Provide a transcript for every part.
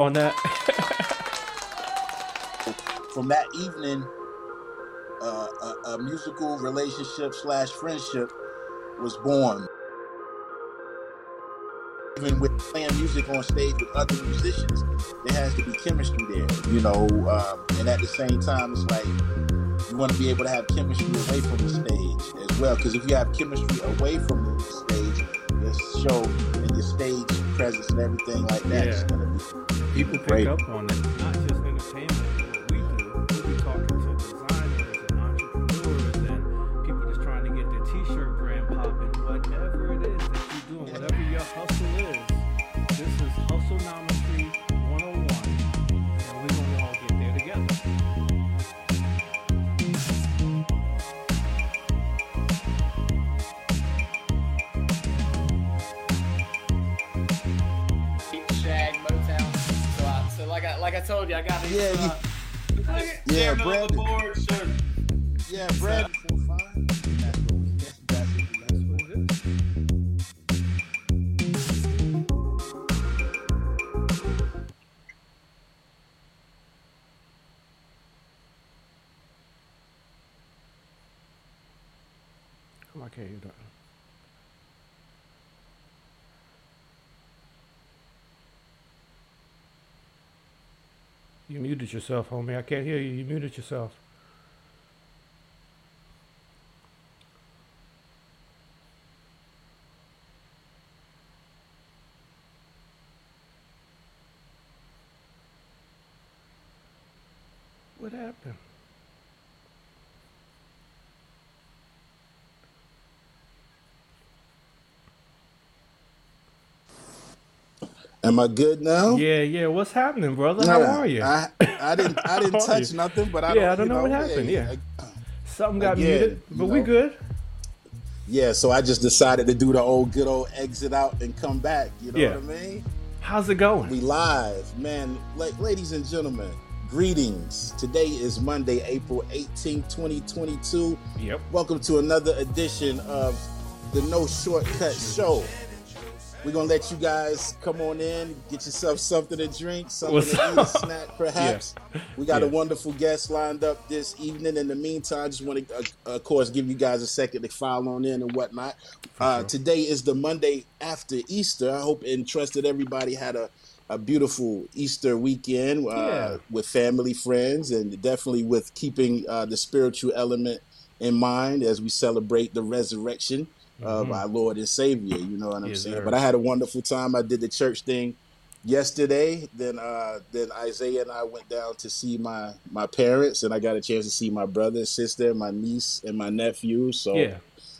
on that. From that evening, uh, a, a musical relationship slash friendship was born. Even with playing music on stage with other musicians, there has to be chemistry there, you know. Um, and at the same time, it's like you want to be able to have chemistry away from the stage as well. Because if you have chemistry away from the stage, your show and your stage presence and everything like that Yeah. going to be People pick Great. up on it. Yeah, uh, look at- Yeah, Jamming Brandon. board, sure. Yeah, Brad. That's what we- that's- that's what it is. Come on, I can't hear that. You muted yourself, homie. I can't hear you. You muted yourself. What happened? Am I good now? Yeah, yeah. What's happening, brother? How are you? I, I didn't I didn't touch you? nothing, but I Yeah, don't, I don't you know what happened, yeah. I- Something got Again, muted, but we know. good. yeah. So I just decided to do the old good old exit out and come back. You know Yeah. what I mean? How's it going? We live, man. Like, ladies and gentlemen, greetings. Today is Monday, April 18, 2022. Yep. Welcome to another edition of the No Shortcut Show. We're gonna let you guys come on in, get yourself something to drink, something What's to eat, a snack, perhaps. We got a wonderful guest lined up this evening. In the meantime, I just want to, uh, of course, give you guys a second to file on in and whatnot. Uh, sure. Today is the Monday after Easter. I hope and trust that everybody had a, a beautiful Easter weekend uh, Yeah. with family, friends, and definitely with keeping uh, the spiritual element in mind as we celebrate the resurrection of our Lord and Savior. You know what I'm Mm-hmm. Yes, saying? sir. But I had a wonderful time. I did the church thing yesterday. Then uh, then Isaiah and I went down to see my my parents, and I got a chance to see my brother, and sister, my niece, and my nephew. So Yeah.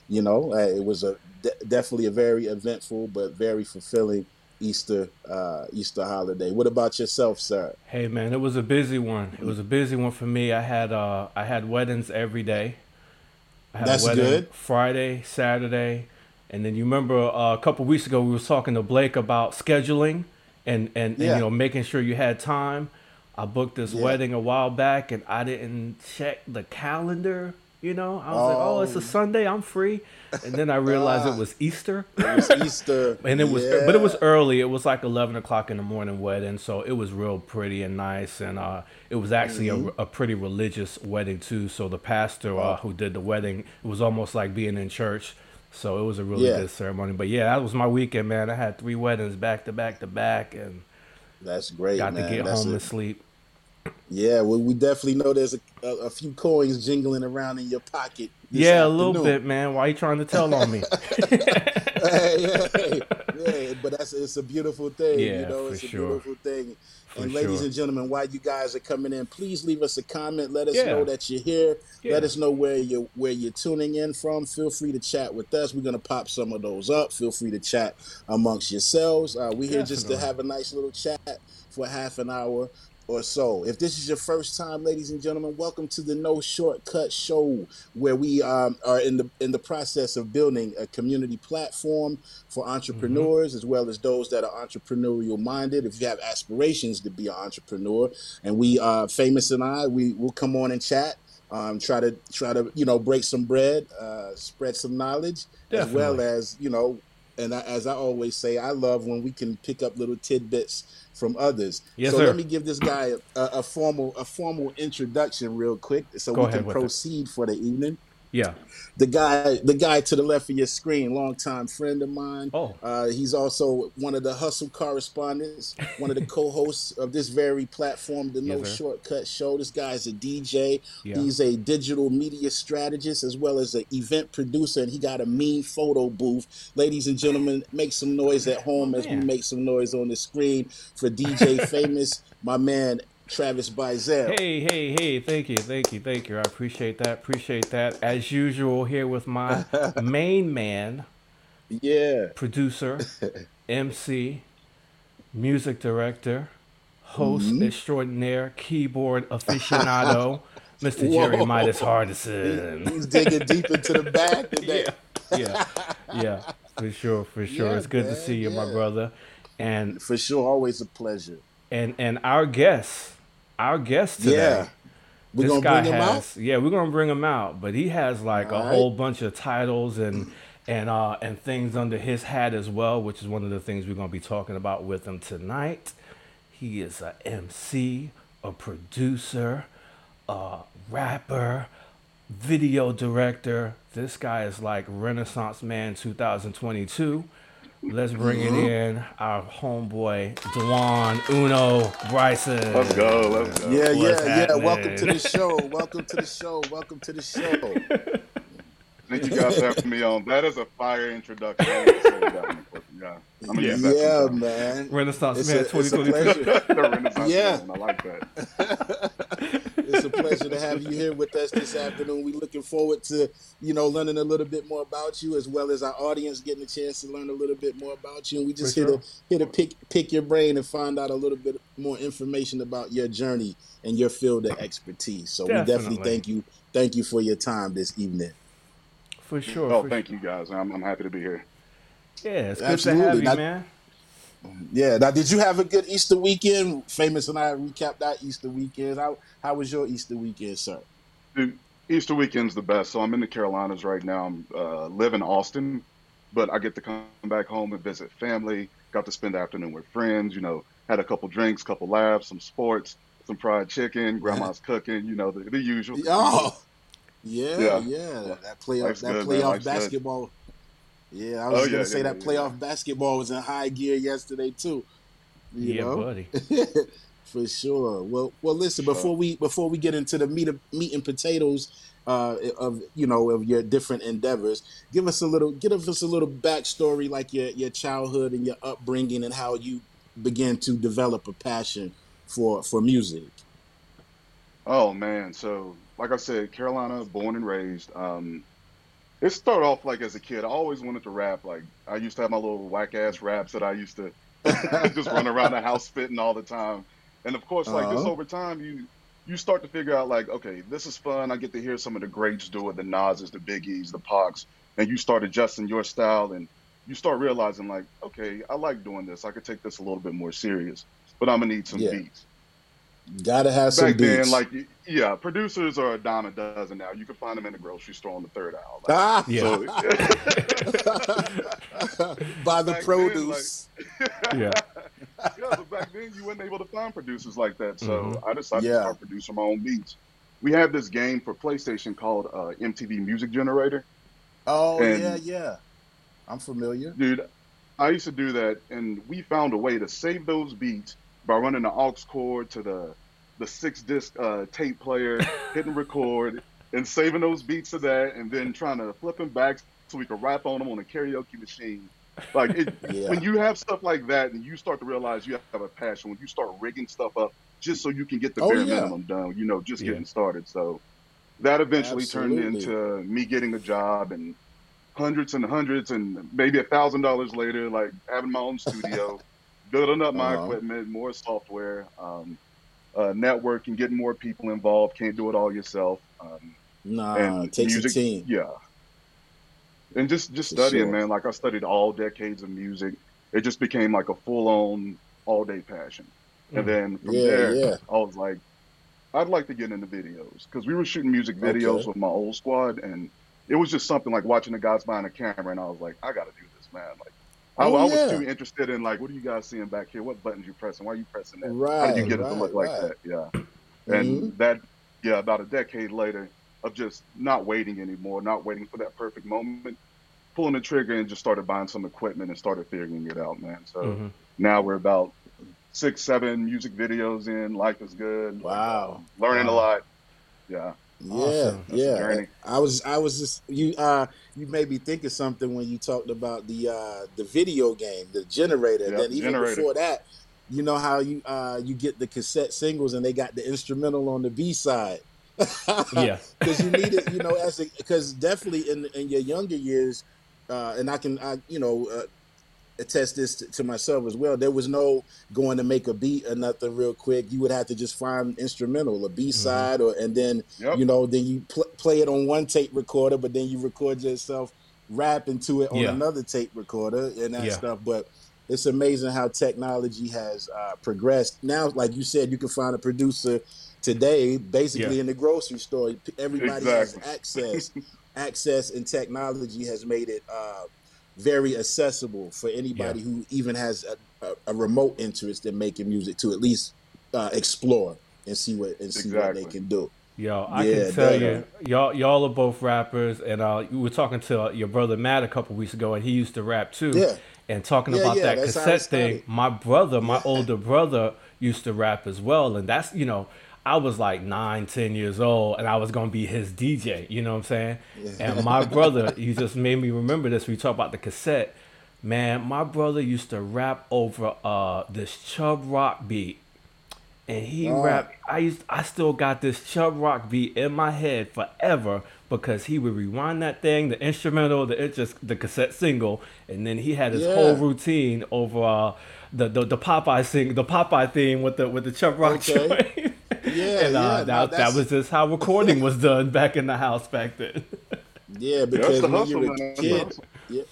you know, uh, it was a de- definitely a very eventful but very fulfilling Easter uh, Easter holiday. What about yourself, sir? Hey man, it was a busy one. It was a busy one for me. I had uh I had weddings every day. I had That's a wedding good. Friday, Saturday, and then you remember uh, a couple weeks ago we was talking to Blake about scheduling and and, and Yeah. you know making sure you had time. I booked this Yeah. wedding a while back and I didn't check the calendar. You know, I was like, "Oh, it's Oh. a Sunday. I'm free," and then I realized Ah. it was Easter. It was Easter, and it was but it was early it was like 11 o'clock in the morning wedding so it was real pretty and nice and uh it was actually Mm-hmm. a, a pretty religious wedding too so the pastor uh, who did the wedding it was almost like being in church so it was a really Yeah. good ceremony but yeah that was my weekend man i had three weddings back to back to back and That's great, got man. to get That's home a- and sleep Yeah, well, we definitely know there's a, a, a few coins jingling around in your pocket. yeah a little bit man why are you trying to tell on me hey, hey, yeah, but that's it's a beautiful thing. you Yeah, know, for it's a sure. beautiful thing. For and ladies sure. and gentlemen, while you guys are coming in, please leave us a comment. Let us Yeah. know that you're here. Yeah. Let us know where you where you're tuning in from. Feel free to chat with us. We're gonna pop some of those up. Feel free to chat amongst yourselves. Uh, we're here just to have a nice little chat for half an hour or so. If this is your first time, ladies and gentlemen, welcome to the No Shortcut Show, where we um, are in the in the process of building a community platform for entrepreneurs as well as those that are entrepreneurial minded. If you have aspirations to be an entrepreneur, and we, uh, famous and I, we will come on and chat. Um, try to try to you know break some bread, uh, spread some knowledge, as well as you know and I, as I always say, I love when we can pick up little tidbits from others. Yes, so sir. let me give this guy a, a formal a formal introduction real quick, so Go we can proceed for the evening. Yeah. The guy, the guy to the left of your screen, longtime friend of mine. Oh. Uh, he's also one of the hustle correspondents, one of the co-hosts of this very platform, the No sir. Shortcut Show. This guy's a DJ. Yeah. He's a digital media strategist as well as an event producer, and he got a mean photo booth. Ladies and gentlemen, make some noise at home as we make some noise on the screen for DJ Famous, my man Travis Bizel. Hey, hey, hey, thank you, thank you, thank you. I appreciate that, appreciate that. As usual, here with my main man, Yeah. producer, MC, music director, host Mm-hmm. extraordinaire, keyboard aficionado, Mr. Jerry Midas Hardison. He's digging deep into the bag today. yeah, yeah, for sure, for sure. Yeah, it's good to see you, my brother. And For sure, always a pleasure. and and our guest, our guest today. Yeah. We're this gonna guy bring him has, Yeah, we're gonna bring him out, but he has like a All right. whole bunch of titles and and uh and things under his hat as well, which is one of the things we're gonna be talking about with him tonight. He is a MC, a producer, a rapper, video director. This guy is like Renaissance Man 2022. Let's bring Mm-hmm. it in, our homeboy Dajuan Uno Bryson. Let's go. Let's go. Yeah, What's yeah, yeah. Welcome to the show. Welcome to the show. Welcome to the show. Thank you guys for having me on. That is a fire introduction. I would. Yeah, I'm gonna use that Yeah, man. Renaissance It's Man a, it's a 2022. pleasure. the Renaissance Yeah. man, I like that. It's a pleasure to have you here with us this afternoon. We're looking forward to, you know, learning a little bit more about you, as well as our audience getting a chance to learn a little bit more about you. And we just For here sure. to here to pick pick your brain and find out a little bit more information about your journey and your field of expertise. So we definitely Definitely. thank you, thank you for your time this evening. For sure. Oh, for thank you guys. I'm, I'm happy to be here. Yeah, it's good to have you, That- man. Yeah. Now, did you have a good Easter weekend? Famous and I recapped that Easter weekend. How how was your Easter weekend, sir? Dude, Easter weekend's the best. So I'm in the Carolinas right now. I'm uh, live in Austin, but I get to come back home and visit family. Got to spend the afternoon with friends. You know, had a couple drinks, couple laughs, some sports, some fried chicken. Grandma's cooking. You know, the, the usual. Oh, yeah, yeah. Yeah. That playoff, Life's that good, playoff Life's good. Basketball. Yeah, I was Oh, gonna yeah, say yeah, that yeah, playoff basketball was in high gear yesterday too. You yeah, know? buddy. for sure. Well, well, listen. Sure. Before we before we get into the meat of, meat and potatoes uh, of you know of your different endeavors, give us a little give us a little backstory, like your your childhood and your upbringing, and how you began to develop a passion for for music. Oh man, so like I said, Carolina, born and raised. Um, it started off like as a kid. I always wanted to rap. Like I used to have my little whack ass raps that I used to just run around the house spitting all the time. And of course, like Uh-huh. over time, you you start to figure out like, okay, this is fun. I get to hear some of the greats do it, the Nas's, the Biggies, the Pacs, and you start adjusting your style, and you start realizing like, okay, I like doing this. I could take this a little bit more serious, but I'm gonna need some Yeah. beats Gotta have some back then, like yeah, producers are a dime a dozen now. You can find them in the grocery store on the third aisle. Like, ah, Yeah. by the Back then, produce. Yeah. yeah, but back then you weren't able to find producers like that. So Mhm. I decided Yeah. to start producing my own beats. We have this game for PlayStation called uh, MTV Music Generator. oh and- yeah, yeah. I'm familiar. Dude, I used to do that, and we found a way to save those beats by running the aux cord to the the six disc uh, tape player, hitting record, and saving those beats to that, and then trying to flip them back so we could rap on them on a karaoke machine. Like it, Yeah. when you have stuff like that, and you start to realize you have a passion, when you start rigging stuff up just so you can get the Oh, bare yeah. minimum done, you know, just Yeah. getting started. So that eventually turned into me getting a job and hundreds and hundreds and maybe a thousand dollars later, like having my own studio, building up my Uh-huh. equipment, more software, um, uh, networking, getting more people involved. Can't do it all yourself. Um, Nah, and it takes music, a team. Yeah. And just just For studying, sure. man. Like I studied all decades of music. It just became like a full on all day passion. And Mhm. then from Yeah, there, yeah. I was like, I'd like to get into videos because we were shooting music videos Okay. with my old squad, and it was just something like watching the guys behind the camera, and I was like, I got to do this, man. Like, I, Oh, I was yeah. too interested in like, what are you guys seeing back here? What buttons you pressing? Why are you pressing that? How did you get it to look like right. that? Yeah. And Mhm. that, yeah, about a decade later of just not waiting anymore, not waiting for that perfect moment, pulling the trigger and just started buying some equipment and started figuring it out, man. So Mhm. now we're about six, seven music videos in. Life is good. Wow. Learning Wow. a lot. Yeah. Yeah, Awesome. Yeah. I was, I was just you. Uh, you made me think of something when you talked about the uh, the video game, the generator. Yeah, then even generator. before that, you know how you uh, you get the cassette singles and they got the instrumental on the B side. Yeah. because you need it, you know, as because definitely in in your younger years, uh, and I can, I you know, uh, attest this to, to myself as well. There was no going to make a beat or nothing real quick. You would have to just find instrumental, a B side, or and then Yep. you know, then you pl- play it on one tape recorder, but then you record yourself rapping to it on Yeah. another tape recorder and that Yeah. stuff. But it's amazing how technology has uh, progressed. Now, like you said, you can find a producer today basically Yeah. in the grocery store. Everybody Exactly. has access. access and technology has made it uh, very accessible for anybody who even has a, a, a remote interest in making music to at least uh, explore and see what and see what they can do. Yo, I Yeah, can tell that- you, y'all, y'all are both rappers, and uh, we were talking to uh, your brother Matt a couple weeks ago, and he used to rap too. Yeah. And talking Yeah, about yeah, that that's cassette thing, my brother, my older brother, used to rap as well, and that's you know, I was like nine, ten years old, and I was gonna be his DJ. You know what I'm saying? And my brother, you just made me remember this. We talk about the cassette, man. My brother used to rap over uh this Chubb Rock beat and he Oh. rapped. I used, I still got this Chubb Rock beat in my head forever because he would rewind that thing, the instrumental, the it just the cassette single, and then he had his Yeah. whole routine over uh, the, the the Popeye sing, the Popeye theme with the with the Chubb Rock Okay. joint. Yeah, and uh, yeah, that, no, that was just how recording was done back in the house back then. Yeah, because the when hustle, you're a That's kid, yeah,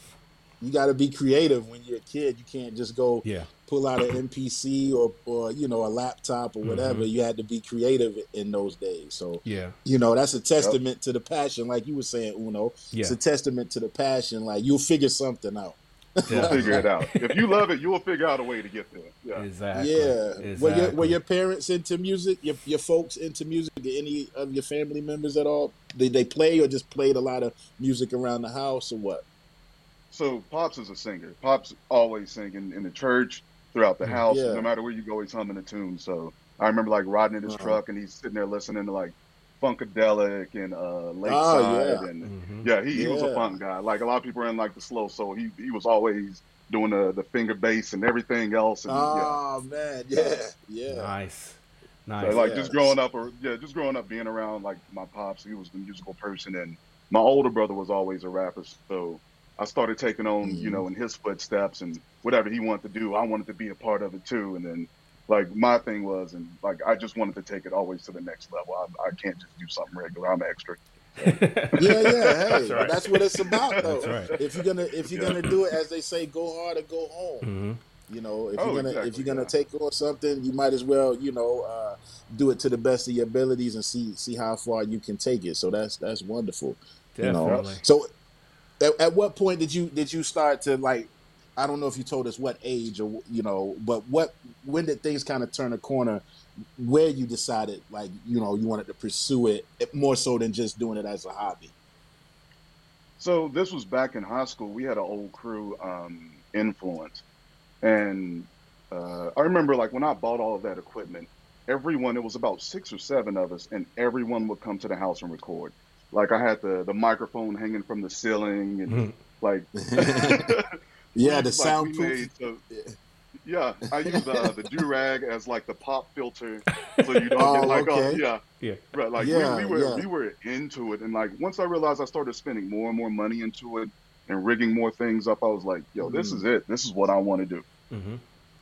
you got to be creative when you're a kid. You can't just go Yeah. pull out an MPC or or you know a laptop or whatever. You had to be creative in those days. So yeah, you know that's a testament to the passion, like you were saying, Uno. It's a testament to the passion. Like you'll figure something out. You'll figure it out. If you love it, you will figure out a way to get there. Yeah. exactly. Yeah. Were your were your parents into music? Your your folks into music? Did any of your family members at all? Did they play or just played a lot of music around the house or what? So Pops is a singer. Pops always singing in the church, throughout the house, Yeah. no matter where you go, he's humming a tune. So I remember like riding in his Uh-huh. truck and he's sitting there listening to like Funkadelic and uh, Lakeside, Oh, yeah. and Mhm. yeah, he, he was a funk guy. Like a lot of people are in like the slow soul. He he was always doing the the finger bass and everything else. And yeah, Oh man, yeah, yeah. Nice, So, nice. like yeah. just growing up, or yeah, just growing up being around like my pops, he was the musical person, and my older brother was always a rapper. So I started taking on, you Mhm. know, in his footsteps, and whatever he wanted to do, I wanted to be a part of it too. And then, like my thing was, and like I just wanted to take it always to the next level. I, I can't just do something regular. I'm extra. Yeah, yeah. Hey, That's that's, what it's about, though. That's right. If you're gonna if you're Yeah. gonna do it, as they say, go hard or go home. hmm You know, if Oh, you're gonna exactly, if you're gonna yeah. take on something, you might as well, you know, uh, do it to the best of your abilities and see see how far you can take it. So that's that's wonderful. You know. Definitely. So, at, at what point did you did you start to like? I don't know if you told us what age or you know, but what when did things kind of turn a corner? Where you decided like you know you wanted to pursue it more so than just doing it as a hobby. So this was back in high school. We had an old crew, um, Influence, and uh, I remember like when I bought all of that equipment, everyone it was about six or seven of us, and everyone would come to the house and record. Like I had the the microphone hanging from the ceiling, and Mhm. like Yeah, the like, we soundproof. made, so, yeah, I use uh, the do rag as like the pop filter, so you don't Oh, get like oh yeah Yeah. right like Yeah, we, we were yeah. we were into it and like once I realized I started spending more and more money into it and rigging more things up, I was like yo this Mhm. is it this is what I want to do hmm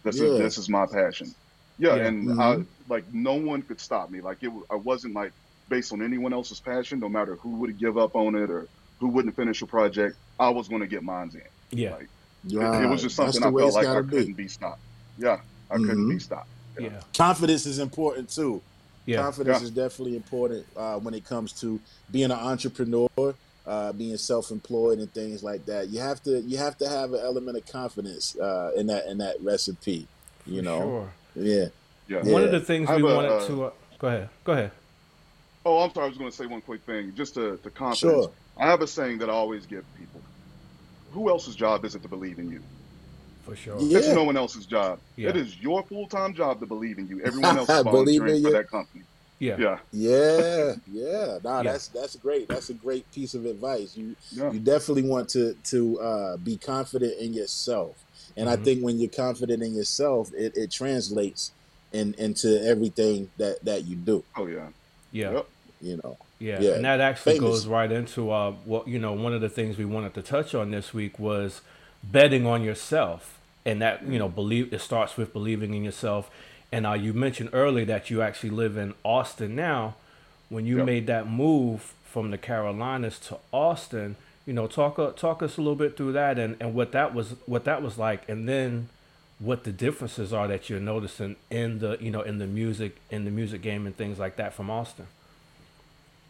this Yeah. is this is my passion yeah, Yeah. and I Mhm. like no one could stop me like it I wasn't like based on anyone else's passion no matter who would give up on it or who wouldn't finish a project I was going to get mine in Yeah. like it, Yeah, it was just something I felt like I be. couldn't be stopped yeah I couldn't Mhm. be stopped Yeah. Confidence is important too. Yeah. Confidence Yeah. is definitely important uh, when it comes to being an entrepreneur. uh, being self-employed and things like that. You have to you have to have an element of confidence uh, in that in that recipe. You know, Sure. yeah, Yeah. Yeah. One of the things we a, wanted uh, to. Uh, go ahead. Go ahead. Oh, I'm sorry. I was going to say one quick thing, just to, to confidence. Sure. I have a saying that I always give people: Who else's job is it to believe in you? For sure. Yeah. It's no one else's job. Yeah. It is your full time job to believe in you. Everyone else is volunteering in for you. that company. Yeah. Yeah. yeah, yeah. Nah, Yeah. that's that's great. That's a great piece of advice. You Yeah. you definitely want to to uh, be confident in yourself, and I Mhm. think when you're confident in yourself, it, it translates in into everything that that you do. Oh yeah. Yeah. Yep. You know. Yeah, Yeah, and that actually famous. goes right into uh, what you know. One of the things we wanted to touch on this week was betting on yourself, and that you know, believe it starts with believing in yourself. And uh, you mentioned earlier that you actually live in Austin now. When you Yep. made that move from the Carolinas to Austin, you know, talk uh, talk us a little bit through that and, and what that was what that was like, and then what the differences are that you're noticing in the you know in the music in the music game and things like that from Austin.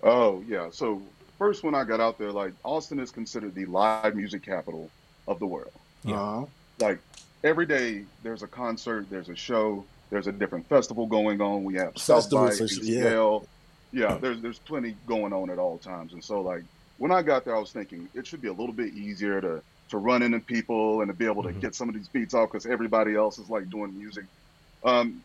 Oh yeah. So first, when I got out there, like Austin is considered the live music capital of the world. Yeah. Uh-huh. Like every day, there's a concert, there's a show, there's a different festival going on. We have South by Festivals, for sure, yeah. ACL. Yeah, there's there's plenty going on at all times. And so like when I got there, I was thinking it should be a little bit easier to to run into people and to be able to Mhm. get some of these beats off because everybody else is like doing music. Um,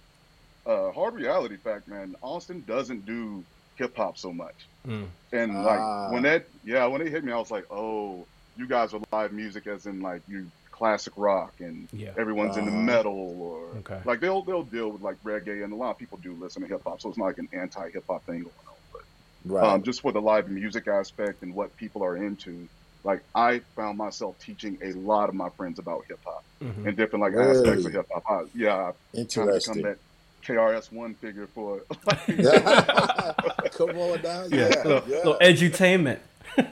uh, hard reality fact, man, Austin doesn't do hip hop so much. Mm. And Ah. like when that, yeah, when it hit me, I was like, oh, you guys are live music, as in like you classic rock, and Yeah. everyone's into Uh-huh. metal, or Okay. like they'll they'll deal with like reggae, and a lot of people do listen to hip hop, so it's not like an anti hip hop thing going on. But Right. um, just for the live music aspect and what people are into, like I found myself teaching a lot of my friends about hip hop Mhm. and different like Really? aspects of hip hop. Yeah, I've kind of become Interesting. that KRS One figure for. Come on now. Yeah, Yeah. little, yeah. little edutainment. yeah,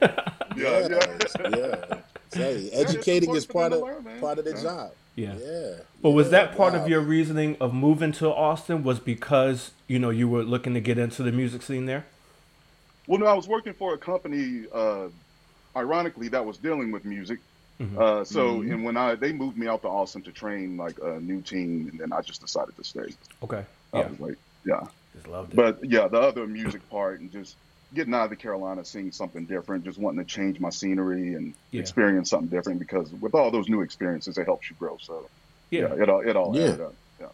yeah. Yes, yeah. Say, it's educating is part of learn, part of the Yeah. job. Yeah. Yeah. But was yeah, that part wow. of your reasoning of moving to Austin? Was because you know you were looking to get into the music scene there? Well, no, I was working for a company, uh, ironically, that was dealing with music. Mhm. Uh, so, Mhm. and when I they moved me out to Austin to train like a new team, and then I just decided to stay. Okay. I Yeah. was like, yeah. Just loved it. But yeah, the other music part and just getting out of the Carolina, seeing something different, just wanting to change my scenery and Yeah. experience something different because with all those new experiences, it helps you grow. So yeah. yeah, it all it all Yeah. added up. Yeah.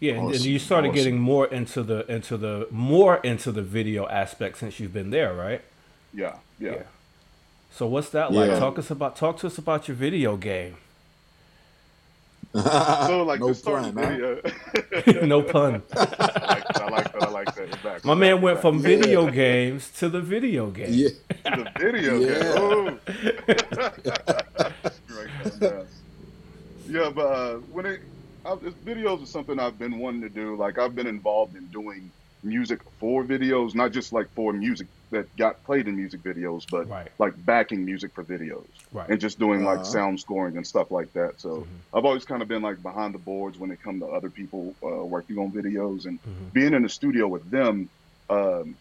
Yeah, and, and you started awesome. getting more into the into the more into the video aspect since you've been there, right? Yeah. Yeah. So what's that like? Yeah. Talk us about talk to us about your video game. So like no to start pun, the huh? video. no pun. I like that. I like that. I like that. Exactly. My man went from Yeah. video games to the video game. Yeah. the video Yeah. game. Ooh. Yeah, but uh, when it I, videos is something I've been wanting to do. Like I've been involved in doing music for videos, not just like for music that got played in music videos, but Right. like backing music for videos Right. and just doing like Uh-huh. sound scoring and stuff like that. So Mhm. I've always kind of been like behind the boards when it come to other people uh, working on videos and Mhm. being in the studio with them. Um,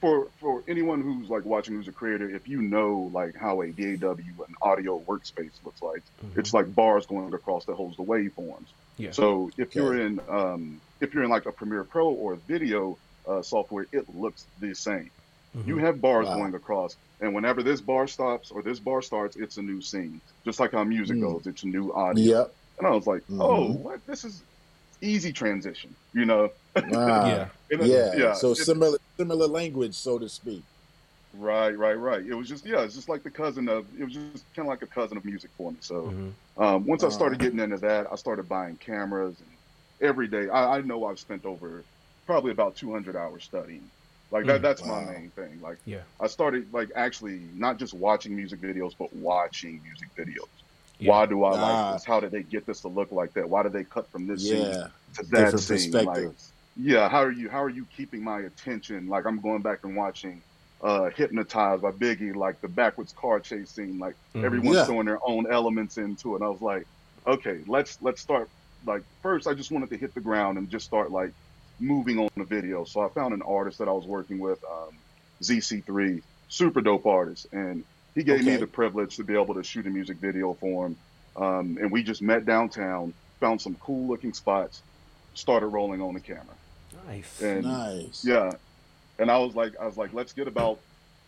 for for anyone who's like watching who's a creator, if you know like how a DAW an audio workspace looks like, Mhm. it's like bars going across that holds the waveforms. Yeah. So if you're in um, if you're in like a Premiere Pro or video uh, software, it looks the same. Mhm. You have bars Wow. going across, and whenever this bar stops or this bar starts, it's a new scene. Just like how music Mm. goes, it's a new audio. Yep. And I was like, oh, Mhm. what? This is easy transition, you know? Wow. yeah. And it- Yeah. So it- similar similar language, so to speak. Right, right, right. It was just yeah, it's just like the cousin of it was just kind of like a cousin of music for me. So Mhm. um, once I started getting into that, I started buying cameras and every day. I, I know I've spent over probably about 200 hours studying. Like that, Mm. that's my main thing. Like Yeah. I started like actually not just watching music videos, but watching music videos. Yeah. Why do I Ah. like this? How did they get this to look like that? Why did they cut from this scene to that Different scene? Like, yeah how are you how are you keeping my attention like i'm going back and watching uh hypnotized by biggie like the backwards car chase scene like Mhm. everyone's Yeah. throwing their own elements into it and i was like okay let's let's start like first i just wanted to hit the ground and just start like moving on the video so i found an artist that i was working with um zc3 super dope artist, and he gave me the privilege to be able to shoot a music video for him. Um, and we just met downtown, found some cool looking spots, started rolling on the camera. Nice. And Nice. yeah, and I was like, I was like, let's get about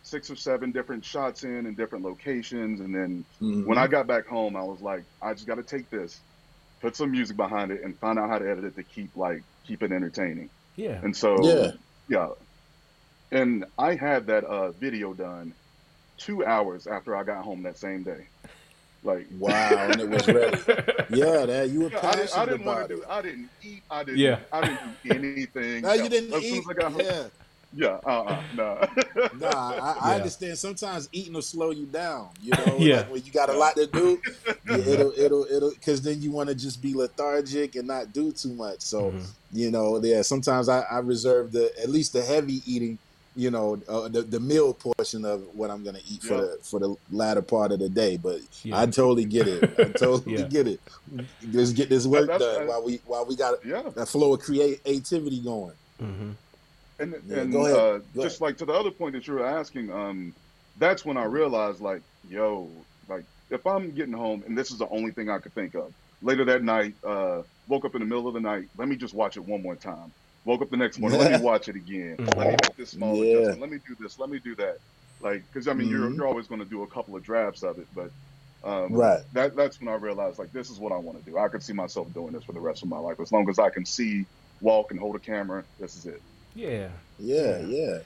six or seven different shots in in different locations, and then Mhm. when I got back home, I was like, I just got to take this, put some music behind it, and find out how to edit it to keep like keep it entertaining. yeah. And so Yeah. yeah, and I had that uh, video done two hours after I got home that same day. Like Wow, and it was ready. Yeah, that you were Yeah, I, didn't, I didn't want about to do. I didn't eat. I didn't. Yeah. I didn't do anything. No, you didn't as soon eat. As I got home, Yeah. Yeah. Uh. uh no. Nah, I, I Yeah. understand. Sometimes eating will slow you down. You know, Yeah. like when you got a lot to do, yeah, it'll it'll it'll because then you want to just be lethargic and not do too much. So Mhm. you know, yeah. Sometimes I, I reserve the at least the heavy eating. You know, uh, the the meal portion of what I'm gonna eat for the for the latter part of the day. But Yeah. I totally get it. I totally Yeah. get it. Let's get this work That's- done while we while we got yeah. a flow of creativity going. Mhm. And Yeah, and. Uh, just like to the other point that you were asking, um, that's when I realized, like, yo, like if I'm getting home and this is the only thing I could think of. Later that night, uh, woke up in the middle of the night. Let me just watch it one more time. Woke up the next morning. let me watch it again. Let me make this small Yeah. adjustment. Let me do this. Let me do that. Like, because I mean, you're Mhm. you're always going to do a couple of drafts of it, but um, Right. that that's when I realized like this is what I want to do. I could see myself doing this for the rest of my life as long as I can see, walk, and hold a camera. This is it. Yeah. Yeah, yeah.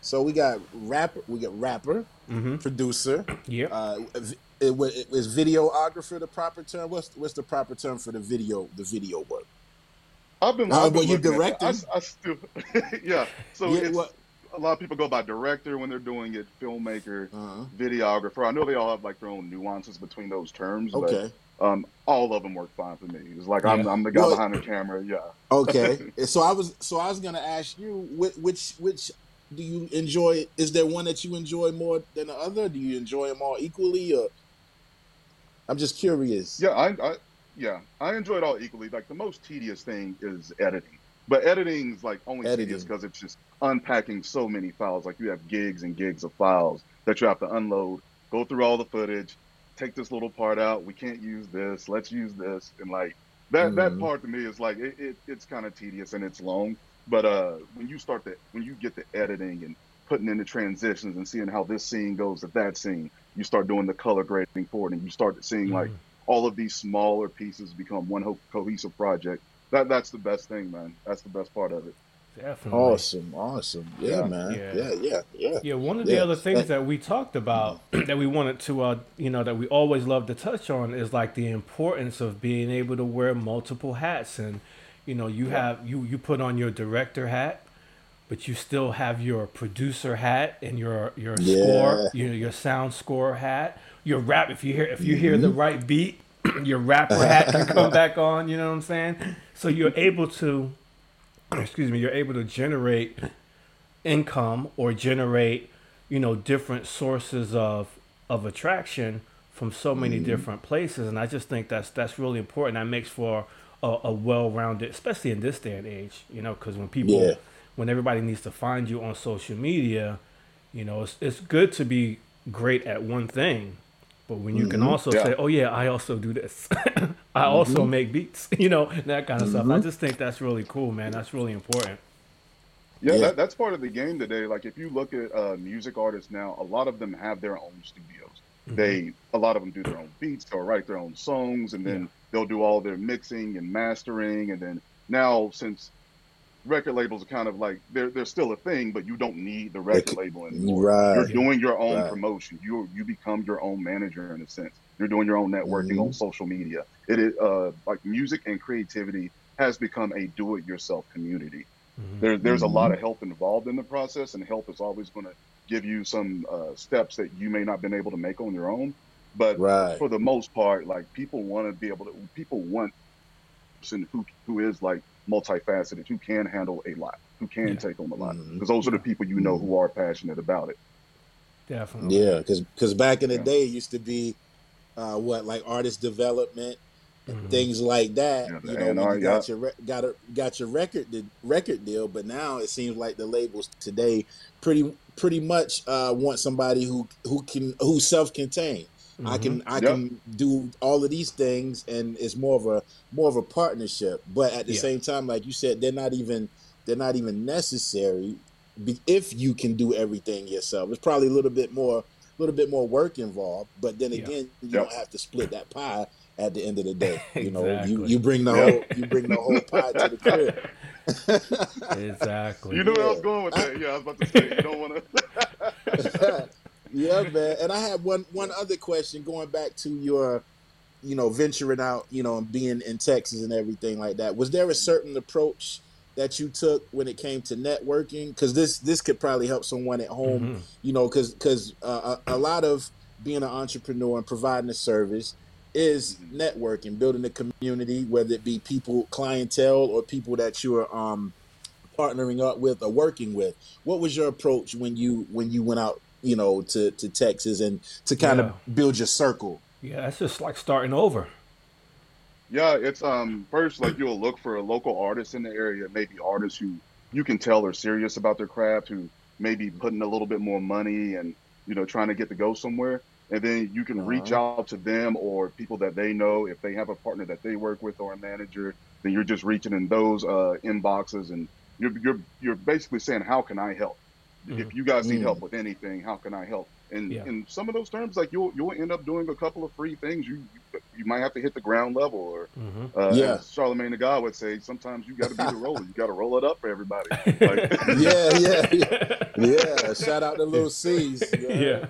So we got rapper, we got rapper, Mm-hmm. producer. Yeah. Uh, it, it, is videographer the proper term? What's what's the proper term for the video the video work? I've been. Uh, I've well, you looking at that. directing? I, I still, yeah. So Yeah, it's, what- a lot of people go by director when they're doing it, filmmaker, Uh-huh. videographer. I know they all have like their own nuances between those terms, Okay, but um, all of them work fine for me. It's like I'm, I'm the guy Well- behind the camera. Yeah. okay. so I was so I was gonna ask you which which which do you enjoy? Is there one that you enjoy more than the other? Do you enjoy them all equally, or I'm just curious. Yeah, I, I yeah, I enjoy it all equally. Like the most tedious thing is editing, but editing's like only Editing. tedious because it's just unpacking so many files. Like you have gigs and gigs of files that you have to unload, go through all the footage, take this little part out. We can't use this. Let's use this, and like that that Mhm. part to me is like it, it it's kind of tedious and it's long. But uh, when you start to when you get to editing and putting in the transitions and seeing how this scene goes to that scene, you start doing the color grading for it, and you start seeing like all of these smaller pieces become one ho- cohesive project. That that's the best thing, man. That's the best part of it. Definitely. Awesome, awesome. Yeah, Yeah. man. Yeah. Yeah, yeah, yeah. Yeah, one of the other things That- we talked about that we wanted to, uh, you know, that we always love to touch on is like the importance of being able to wear multiple hats, and you know, you have you you put on your director hat, but you still have your producer hat and your your Yeah. score, your your sound score hat, your rap. If you hear if you hear the Mm-hmm. right beat, your rapper hat can come back on. You know what I'm saying? So you're able to, excuse me, you're able to generate income or generate you know different sources of of attraction from so many mm-hmm. different places. And i just think that's that's really important. That makes for a, a well-rounded especially in this day and age you know because when people Yeah. when everybody needs to find you on social media you know it's, it's good to be great at one thing. But when you can mm-hmm. also Yeah. say oh yeah i also do this i mm-hmm. also make beats you know that kind of stuff i mm-hmm. just think that's really cool man that's really important Yeah, Yeah. That, that's part of the game today. Like if you look at uh, music artists now, a lot of them have their own studios. Mm-hmm. They a lot of them do their own beats or write their own songs, and then Yeah. they'll do all their mixing and mastering. And then now, since record labels are kind of like they're they're still a thing, but you don't need the record label anymore. Right. You're doing your own Right. promotion. You you become your own manager in a sense. You're doing your own networking Mhm. on social media. It is uh, like music and creativity has become a do-it-yourself community. Mhm. There, there's a lot of help involved in the process, and help is always going to give you some uh, steps that you may not have been able to make on your own. But Right. for the most part, like people want to be able to, people want a person who who is like multifaceted, who can handle a lot, who can Yeah. take on a lot, because those are the people you know who are passionate about it. definitely Yeah, because back in the Yeah. day, it used to be uh, what like artist development, mm-hmm. things like that. Yeah, you know, when you got your got a got your record the record deal, but now it seems like the labels today pretty pretty much uh, want somebody who who can who's self contained. Mm-hmm. I can I yep. can do all of these things, and it's more of a more of a partnership. But at the yeah. same time, like you said, they're not even they're not even necessary if you can do everything yourself. It's probably a little bit more a little bit more work involved, but then again, yeah. you yep. don't have to split that pie at the end of the day. You know, exactly. you, you bring the whole you bring the whole pie to the crib. exactly. You know yeah. where I was going with that. Yeah, I was about to say you don't want to. yeah, man. And I had one one other question going back to your, you know, venturing out, you know, and being in Texas and everything like that. Was there a certain approach that you took when it came to networking? Because this this could probably help someone at home, mm-hmm. you know, because because uh, a, a lot of being an entrepreneur and providing a service is networking, building a community, whether it be people, clientele, or people that you're um, partnering up with or working with. What was your approach when you when you went out, you know, to, to Texas and to kind yeah. of build your circle? Yeah, it's just like starting over. Yeah, it's um first like you'll look for a local artist in the area, maybe artists who you can tell are serious about their craft, who maybe putting a little bit more money and you know trying to get to go somewhere and then you can uh-huh. reach out to them or people that they know if they have a partner that they work with or a manager then you're just reaching in those uh, inboxes and you're, you're you're basically saying how can i help mm-hmm. if you guys need mm-hmm. help with anything how can i help and yeah. in some of those terms like you'll you'll end up doing a couple of free things you you might have to hit the ground level or mm-hmm. uh, yeah Charlamagne tha God would say sometimes you got to be the roller you got to roll it up for everybody like, yeah, yeah yeah yeah shout out to little c's yeah yeah.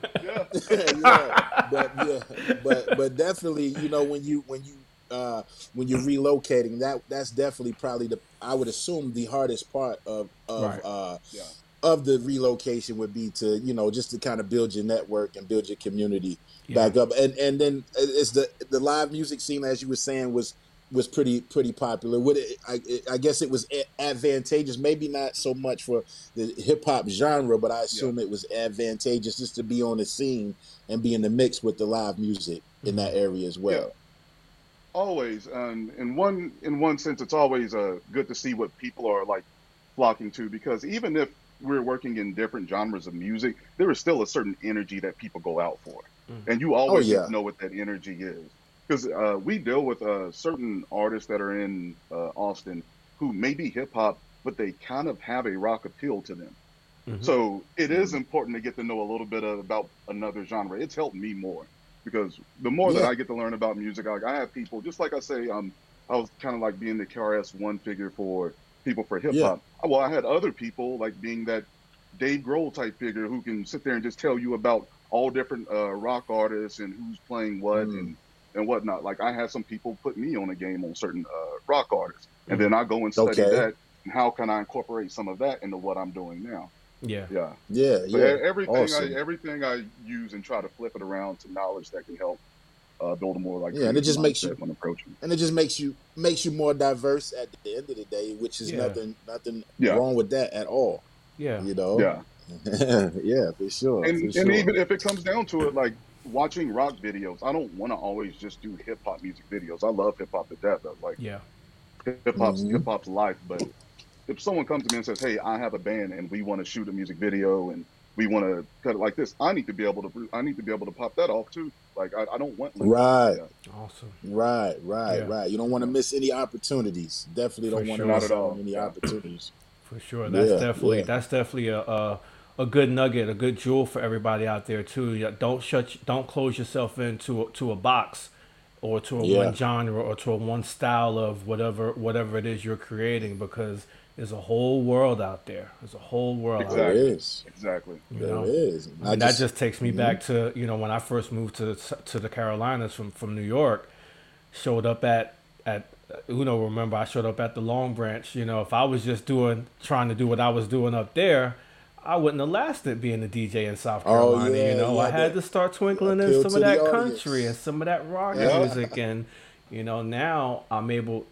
yeah but yeah but but definitely you know when you when you uh, when you're relocating that that's definitely probably the I would assume the hardest part of of right. uh, yeah of the relocation would be to you know just to kind of build your network and build your community yeah. back up and and then it's the the live music scene as you were saying was was pretty pretty popular would it I, I guess it was advantageous maybe not so much for the hip hop genre but I assume yeah. it was advantageous just to be on the scene and be in the mix with the live music in that mm-hmm. area as well yeah. always um, in one in one sense it's always uh, good to see what people are like flocking to because even if we're working in different genres of music, there is still a certain energy that people go out for, mm-hmm. and you always oh, yeah. know what that energy is. Because uh, we deal with uh, certain artists that are in uh, Austin who may be hip hop, but they kind of have a rock appeal to them. Mm-hmm. So it is mm-hmm. important to get to know a little bit of, about another genre. It's helped me more because the more yeah. that I get to learn about music, I, I have people just like I say, um, I was kind of like being the KRS One figure for people for hip hop. Yeah. Well, I had other people like being that Dave Grohl type figure who can sit there and just tell you about all different uh, rock artists and who's playing what mm. and and whatnot. Like I had some people put me on a game on certain uh, rock artists, and mm. then I go and study okay. that. And how can I incorporate some of that into what I'm doing now? Yeah, yeah, yeah. So yeah. everything awesome. I everything I use and try to flip it around to knowledge that can help uh, build a more like yeah, and it just makes you when approaching, and it just makes you makes you more diverse at the end of the day, which is yeah. nothing nothing yeah. wrong with that at all. Yeah, you know. Yeah, yeah, for sure. And, for and sure. even if it comes down to it, like watching rock videos, I don't want to always just do hip hop music videos. I love hip hop to death. Though. Like yeah, hip hop's mm-hmm. hip hop's life. But if someone comes to me and says, "Hey, I have a band and we want to shoot a music video and we want to cut it like this," I need to be able to. I need to be able to pop that off too. Like I, I don't want right, awesome, right, right, yeah. right. You don't want to miss any opportunities. Definitely don't For want sure. to miss Not at all. any opportunities. For sure, that's yeah, definitely yeah. that's definitely a, a, a good nugget, a good jewel for everybody out there too. Don't shut, don't close yourself into to a box or to a one genre or to a one style of whatever whatever it is you're creating because there's a whole world out there. There's a whole world. Exactly. Out there. is. Exactly. You there know? is. And just, that just takes me mm-hmm. back to you know when I first moved to to the Carolinas from from New York. Showed up at at you know remember I showed up at the Long Branch. You know if I was just doing trying to do what I was doing up there. I wouldn't have lasted being a DJ in South oh, Carolina. Oh, yeah, you know, yeah, I had to start twinkling in some of that country and some of that rock yeah. music, and you know, now I'm able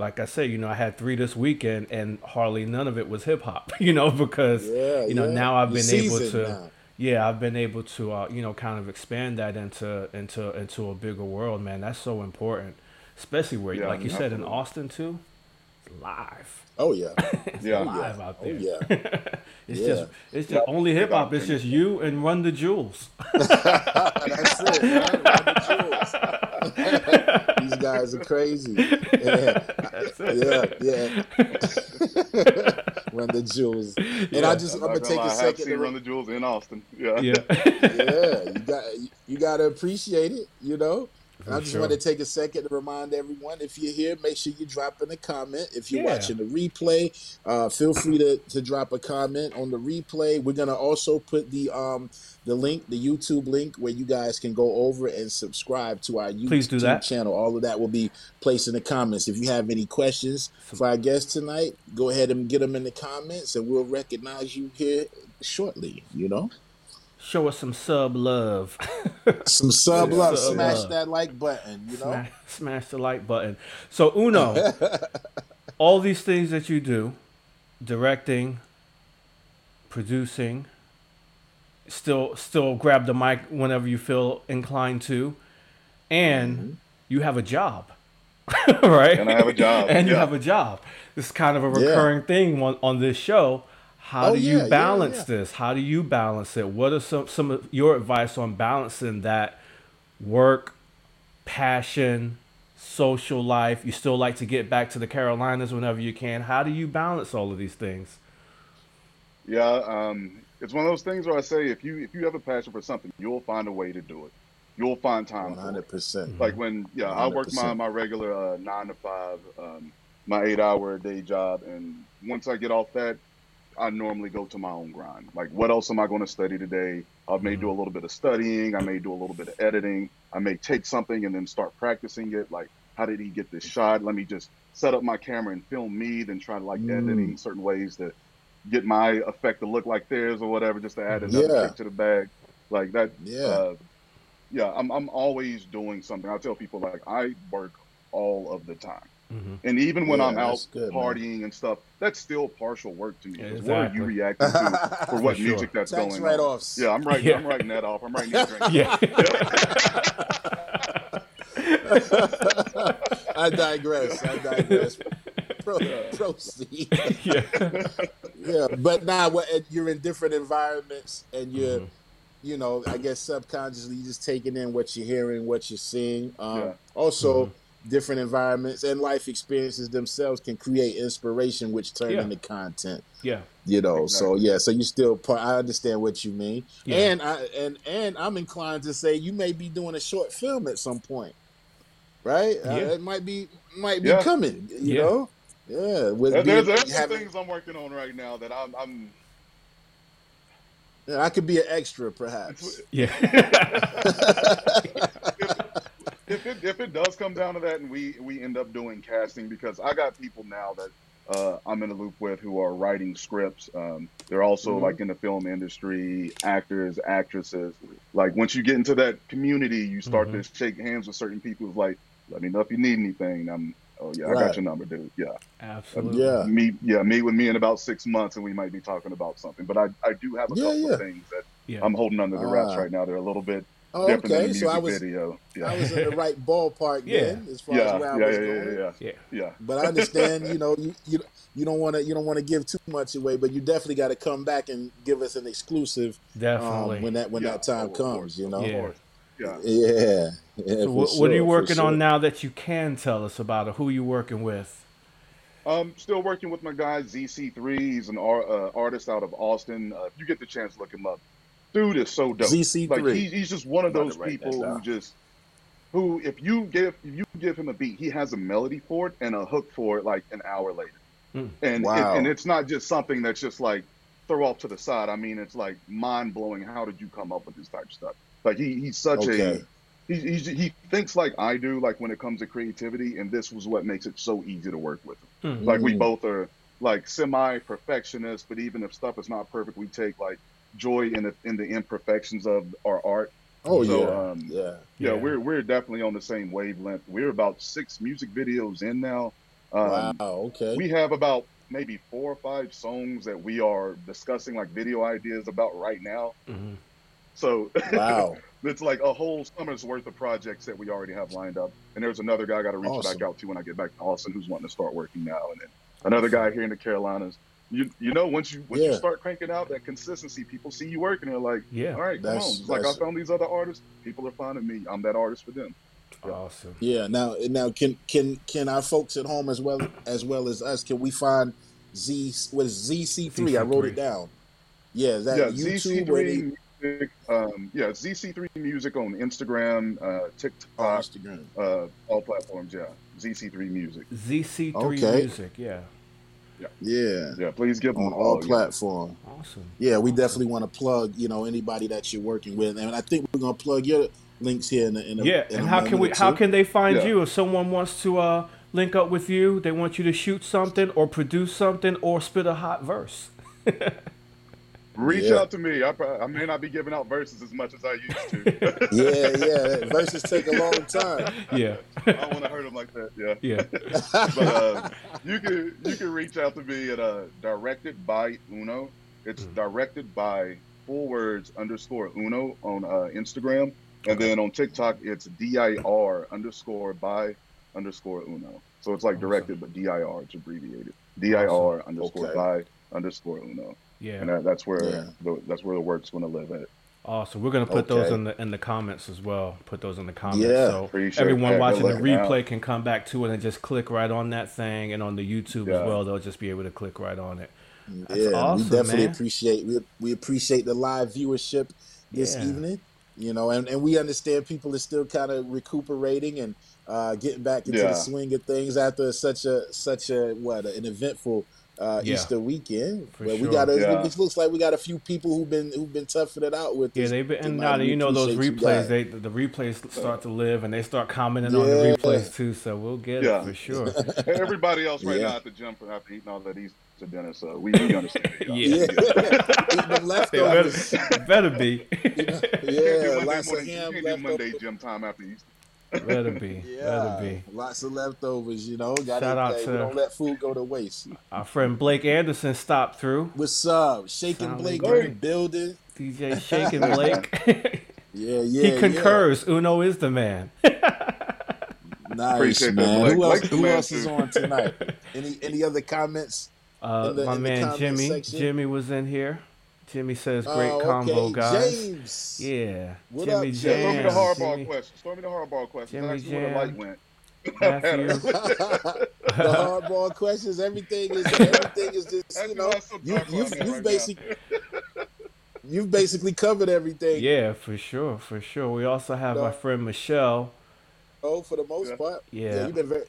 like I said, you know, I had three this weekend, and hardly none of it was hip hop. You know, because yeah, you know yeah. now I've been able to. Now. Yeah, I've been able to, uh, you know, kind of expand that into into into a bigger world, man. That's so important. especially where, Yeah, like you said, in. Austin too. Live. Oh yeah. It's Yeah. live out Oh, there. yeah. it's Yeah. just it's just only hip hop. It's just you and Run the Jewels. That's it, man. Run the jewels. These guys are crazy. Yeah, yeah, yeah. Run the jewels. And I just, I'm I'm gonna take gonna a lie, I have second. seen To, Run the Jewels in Austin. Yeah. yeah. yeah, you got you got to appreciate it. You know. And I just sure. want to take a second to remind everyone: if you're here, make sure you drop in a comment. If you're Yeah. watching the replay, uh, feel free to, to drop a comment on the replay. We're gonna also put the um the link, the YouTube link, where you guys can go over and subscribe to our YouTube Please do that. channel. All of that will be placed in the comments. If you have any questions for our guest tonight, go ahead and get them in the comments, and we'll recognize you here shortly. You know. Show us some sub love. Some sub love, Sub smash love. that like button, you know. smash, smash the like button. So Uno, all these things that you do, directing, producing, still still grab the mic whenever you feel inclined to, and Mm-hmm. you have a job, right? And I have a job, and you have a job. It's kind of a Yeah. recurring thing on, on this show. How Oh, do yeah, you yeah, balance yeah. this? How do you balance it? What are some some of your advice on balancing that work, passion, social life? You still like to get back to the Carolinas whenever you can. How do you balance all of these things? Yeah, um, it's one of those things where I say if you if you have a passion for something, you'll find a way to do it. You'll find time One for it. hundred percent. Like when yeah, I work my my regular uh, nine to five, um, my eight hour a day job, and once I get off that, I normally go to my own grind. Like what else am I going to study today? I may do a little bit of studying. I may do a little bit of editing. I may take something and then start practicing it. Like how did he get this shot? Let me just set up my camera and film me, then try to like Mm. editing certain ways to get my effect to look like theirs or whatever, just to add another Yeah. trick to the bag. Like that. Yeah. Uh, yeah, I'm I'm always doing something. I tell people like I work all of the time, Mhm. and even when Yeah, I'm out that's good, man. partying and stuff, that's still partial work to me. Yeah, 'cause What are you reacting to for what For sure. music that's Tax going write-offs. Yeah, I'm writing. Yeah. I'm writing that off. I'm writing that drink. Yeah. I digress. I digress. Pro, proceed. yeah. yeah, but now what you're in different environments, and you're, Mhm. you know, I guess subconsciously you're just taking in what you're hearing, what you're seeing. Um, Yeah. Also, Mm-hmm. Different environments and life experiences themselves can create inspiration, which turn Yeah. into content. Yeah. You know, so yeah, so you still part. I understand what you mean, Yeah. and I and and I'm inclined to say you may be doing a short film at some point, right? Uh, Yeah. it might be might be Yeah. coming. You Yeah. know, yeah. With There- being- There's, there's having- things I'm working on right now that I'm. I'm yeah, I could be an extra, perhaps. Yeah. if it if it does come down to that, and we we end up doing casting, because I got people now that uh, I'm in a loop with who are writing scripts. Um, they're also Mhm. like in the film industry, actors, actresses. Like once you get into that community, you start Mhm. to shake hands with certain people. Who's like, let me know if you need anything. I'm, oh yeah, I got your number, dude. Yeah, Absolutely. Yeah. meet yeah meet with me in about six months, and we might be talking about something. But I I do have a Yeah, couple yeah. of things that Yeah. I'm holding under the wraps Ah. right now. They're a little bit Oh, different than okay, so I was video. Yeah. I was in the right ballpark Yeah. then, as far yeah, as where I was yeah, going. yeah, yeah, Yeah. yeah. But I understand, you know, you you, you don't want to you don't want to give too much away, but you definitely got to come back and give us an exclusive Definitely. um, when that when Yeah, that time of comes. You know, Yeah. Yeah. yeah. yeah so for what, what are you sure, working on now that you can tell us about it? Who are you working with? Um, still working with my guy ZC3. He's an uh, artist out of Austin. Uh, if you get the chance, look him up. Dude is so dope. ZC3. Like he, he's just one of I'm those to write that people who just who if you give if you give him a beat, he has a melody for it and a hook for it like an hour later. Hmm. And Wow. it, and it's not just something that's just like throw off to the side. I mean, it's like mind blowing. How did you come up with this type of stuff? Like he, he's such Okay. a he, he's, he thinks like I do, like when it comes to creativity, and this was what makes it so easy to work with him. Hmm. Like we both are like semi perfectionists, but even if stuff is not perfect, we take like joy in the in the imperfections of our art. Oh So, yeah, um, yeah. Yeah, Yeah. we're we're definitely on the same wavelength. We're about six music videos in now. Um, wow. Okay. We have about maybe four or five songs that we are discussing like video ideas about right now. Mhm. So Wow. it's like a whole summer's worth of projects that we already have lined up. And there's another guy I got to reach Awesome. back out to when I get back to Austin, who's wanting to start working now, and then another guy here in the Carolinas. You you know once you once Yeah. you start cranking out that consistency, people see you working. They're like, Yeah. all right, come on. That's- Just like I found these other artists, people are finding me. I'm that artist for them. Awesome. Yeah. Now, now, can can can our folks at home as well as well as us? Can we find Z? What is ZC three? I wrote it down. Yeah. Is that yeah, YouTube? ZC3 music. Um, yeah, ZC3 music on Instagram, uh, oh, TikTok, Instagram. uh, all platforms. Yeah, ZC3 music. ZC3 Okay. Music. Yeah. Yeah. Yeah, please give them On all follow, yeah. platforms. Awesome. Yeah, we definitely want to plug, you know, anybody that you're working with, and I think we're gonna plug your links here in a, in a Yeah. in And a how can we? or How can they find Yeah. you if someone wants to uh, link up with you? They want you to shoot something or produce something or spit a hot verse. Reach Yeah. out to me. I, probably, I may not be giving out verses as much as I used to. Yeah, yeah. Verses take a long time. Yeah. I don't want to hurt them like that. Yeah. Yeah. But uh, you can you can reach out to me at uh, directed by Uno. It's Mm. directed by full words underscore Uno on uh, Instagram, and then on TikTok it's dir underscore by underscore Uno. So it's like Awesome. directed, but dir it's abbreviated. dir Awesome. underscore Okay. by underscore Uno, Yeah. and that, that's where Yeah. the, that's where the work's going to live at. Awesome. We're gonna put those in the in the comments as well. Put those in the comments. Yeah. so Appreciate everyone that. watching the Good looking out. replay can come back to it and just click right on that thing. And on the YouTube as well, they'll just be able to click right on it. That's yeah, awesome, we definitely man. appreciate we, we appreciate the live viewership this Yeah. evening. You know, and, and we understand people are still kind of recuperating and uh, getting back into Yeah. the swing of things after such a such a what an eventful uh, Yeah. Easter weekend. For but sure. we got a, Yeah. it looks like we got a few people who've been who've been toughing it out with Yeah, this. they've been and now you know those replays. They the replays start to live and they start commenting on the replays too. So we'll get Yeah. it for sure. Everybody else right Yeah. now at the gym for after eating all that Easter dinner, so we, we understand. Yeah. yeah, eating them leftovers. better, better be. yeah, Can't Monday lots of morning- ham can't do Monday gym time after Easter. better be. Yeah, it be. lots of leftovers. You know, got Shout out to to- don't let food go to waste. Our friend Blake Anderson stopped through. What's up, Shaking Sound Blake like in the building? DJ Shaking Blake. Yeah, yeah, he concurs. Uno is the man. Nice Appreciate man. Blake. Who else? Who else is on tonight? Any any other comments? Uh, the- my man comment Jimmy. section? Jimmy was in here. Jimmy says, "Great Oh, combo, okay. guys." James. Yeah, What Jimmy up, Yeah, throw me the hardball Jimmy, question. Throw me the hardball question. Jimmy Ask me where the Jam. light went. The hardball questions. Everything is everything is just you know why it's so you dark where you've you've right basically you've basically covered everything. Yeah, for sure, for sure. We also have No. our friend Michelle. Oh, for the most Yeah. part. Yeah. you've been very.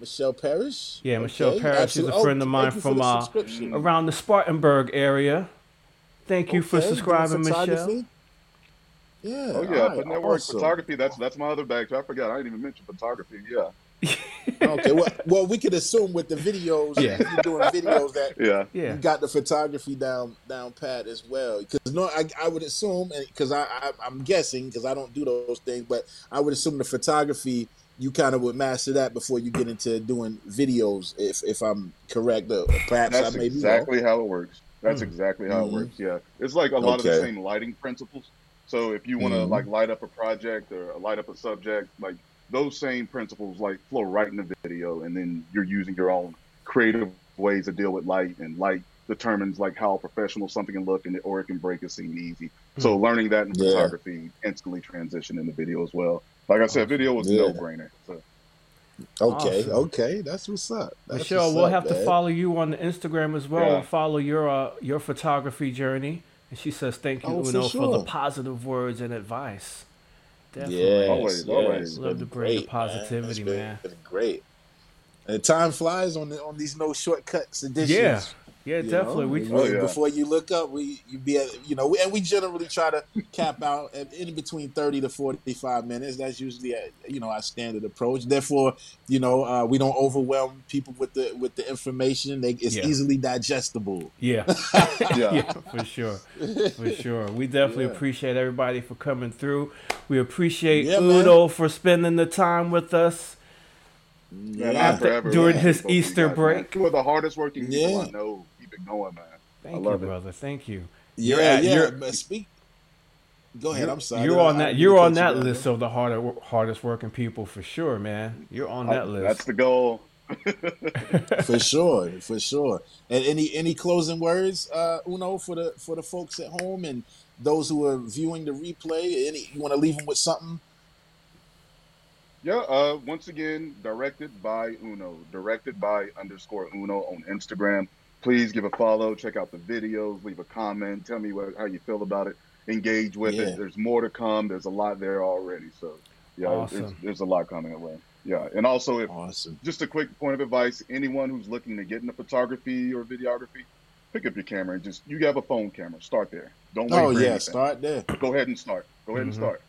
Michelle Parrish. Yeah, Michelle Okay, Parrish. She's a friend of Oh, mine thank from uh, around the Spartanburg area. Thank you for Okay, doing subscribing, Michelle. Yeah. Oh all yeah, right, putting that awesome. Photography. That's that's my other bag too. I forgot. I didn't even mention photography. Yeah. Okay. Well, well, we could assume with the videos, Yeah. you're doing videos that Yeah. Yeah, you got the photography down down pat as well. Because no, I, I would assume, because I, I I'm guessing because I don't do those things, but I would assume the photography you kind of would master that before you get into doing videos. If if I'm correct, or perhaps That's I may be exactly how it works. That's Hmm. exactly how it works. Yeah, it's like a lot of the same lighting principles. So if you want to Mhm. like light up a project or light up a subject, like those same principles like flow right in the video, and then you're using your own creative ways to deal with light, and light determines like how professional something can look, and it, or it can break a scene easy. So learning that in Yeah. photography instantly transition into video as well. Like I said, video was Yeah. no brainer. So Okay, Awesome. okay, that's what's up. That's Michelle, what's we'll up, have to follow you on the Instagram as well Yeah. and follow your uh, your photography journey. And she says, "Thank you, Oh, for Uno, for, the positive words and advice." Yes, Definitely. Always, yes, always. Love been to bring the great, positivity, It's been- man. been great. And time flies on the, on these no shortcuts editions. Yeah, yeah, definitely. know? We And Oh, yeah. Before you look up, we you be at, you know, and we generally try to cap out at in between thirty to forty five minutes. That's usually a, you know our standard approach. Therefore, you know, uh, we don't overwhelm people with the with the information. They, it's Yeah. easily digestible. yeah, yeah. yeah, for sure, for sure. We definitely Yeah. appreciate everybody for coming through. We appreciate Yeah, man. For spending the time with us. Man, Yeah. I'm forever during grateful his for Easter break. Man. Two of the hardest working people Yeah. I know. Keep it going, man. Thank I you, it. brother. Thank you. Yeah, at- yeah. you're- but speak. Go ahead. I'm sorry. you're on I that. didn't You're on that down. list of the harder, hardest working people for sure, man. You're on that list. That's the goal. for sure, for sure. And any any closing words, uh, Uno, for the for the folks at home and those who are viewing the replay. Any you want to leave them with something? Yeah, uh, once again, directed by Uno, directed by underscore Uno on Instagram. Please give a follow, check out the videos, leave a comment, tell me what, how you feel about it, engage with Yeah. it. There's more to come. There's a lot there already. So, yeah, there's, Awesome. there's a lot coming away. Yeah, and also if Awesome. just a quick point of advice: anyone who's looking to get into photography or videography, pick up your camera and just you have a phone camera. Start there. Don't wait Oh yeah, anything. start there. Go ahead and start. Go ahead Mhm. and start.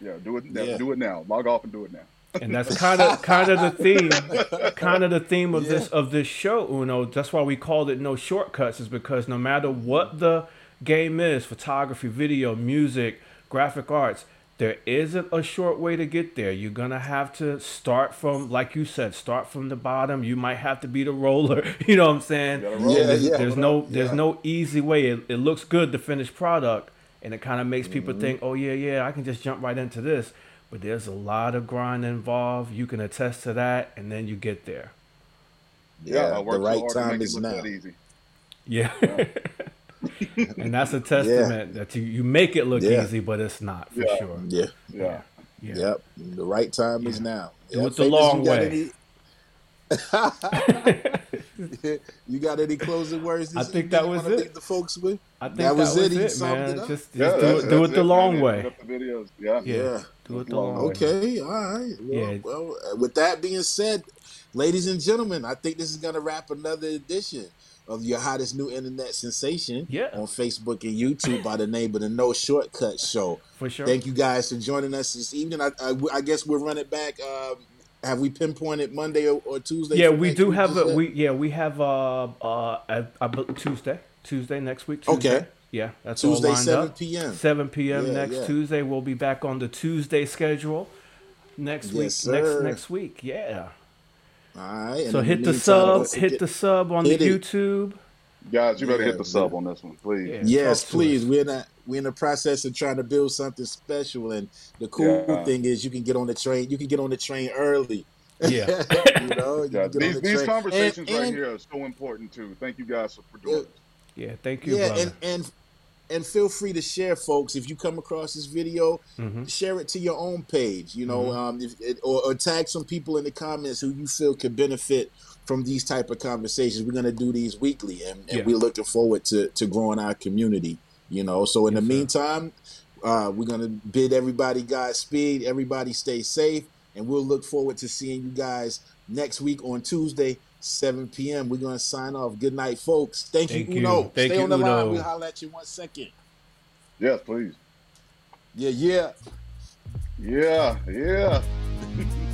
Yeah, do it. Yeah. Do it now. Log off and do it now. And that's kind of kind of the theme kind of the theme of this Yeah. of this show uno that's why we called it no shortcuts is because no matter what the game is photography video music graphic arts there isn't a short way to get there you're gonna have to start from like you said start from the bottom you might have to be the roller you know what i'm saying Yeah, there's, yeah. there's no there's Yeah. no easy way it, it looks good the finished product and it kind of makes people Mm-hmm. think oh yeah yeah i can just jump right into this but there's a lot of grind involved you can attest to that and then you get there Yeah, I the worked so right time make it is look now. that easy. yeah and that's a testament that you, you make it look Yeah. easy but it's not for Yeah. sure Yeah. Yeah. yeah Yep. The right time is Yeah. now. Do Yeah, it the long you got way. any- you got any closing words? I think that was it. The folks with. i think That that was was, it. He it, man it up. just, just Yeah, do, that's- it, do it the long Yeah, way the videos. Yeah. yeah, Yeah. Do it the Uh, long way Okay, all right. Well, Yeah. well, uh, with that being said, ladies and gentlemen, I think this is going to wrap another edition of your hottest new internet sensation Yeah. on Facebook and YouTube by the name of the No Shortcut Show. for sure Thank you guys for joining us this evening. I, I, I guess we'll run it back. Um, have we pinpointed Monday or, or Tuesday? yeah we do have a we yeah we have uh uh I, bel- tuesday tuesday next week tuesday. Okay. Yeah that's Tuesday, all lined 7 up p.m. 7 p.m. Yeah, next yeah. Tuesday. We'll be back on the Tuesday schedule next Yes, week. sir. Next next week, yeah. All right. So hit the meantime, sub, hit forget- the sub on hit the it. YouTube. Guys, you better Yeah, hit the sub on this one, please. Yeah. Yes, please. us. We're in a, we're in the process of trying to build something special, and the cool Yeah. thing is you can get on the train. You can get on the train early. Yeah. you know, you Yeah, can get on these, the these conversations And- right and- here are so important too. Thank you guys for doing Yeah. this. Yeah, thank you, Yeah, brother. and and and feel free to share, folks. If you come across this video, Mhm. share it to your own page. You know, Mhm. um, if, it, or, or tag some people in the comments who you feel could benefit from these type of conversations. We're gonna do these weekly, and, and Yeah. we're looking forward to to growing our community. You know, so in Yes, the sir. meantime, uh, we're gonna bid everybody Godspeed. Everybody stay safe, and we'll look forward to seeing you guys next week on Tuesday. 7 p.m. We're gonna sign off. Good night, folks. Thank, Thank you, you. Uno. Thank Stay you, on the line. We'll holler at you one second. Yes, please. Yeah, yeah. Yeah, yeah.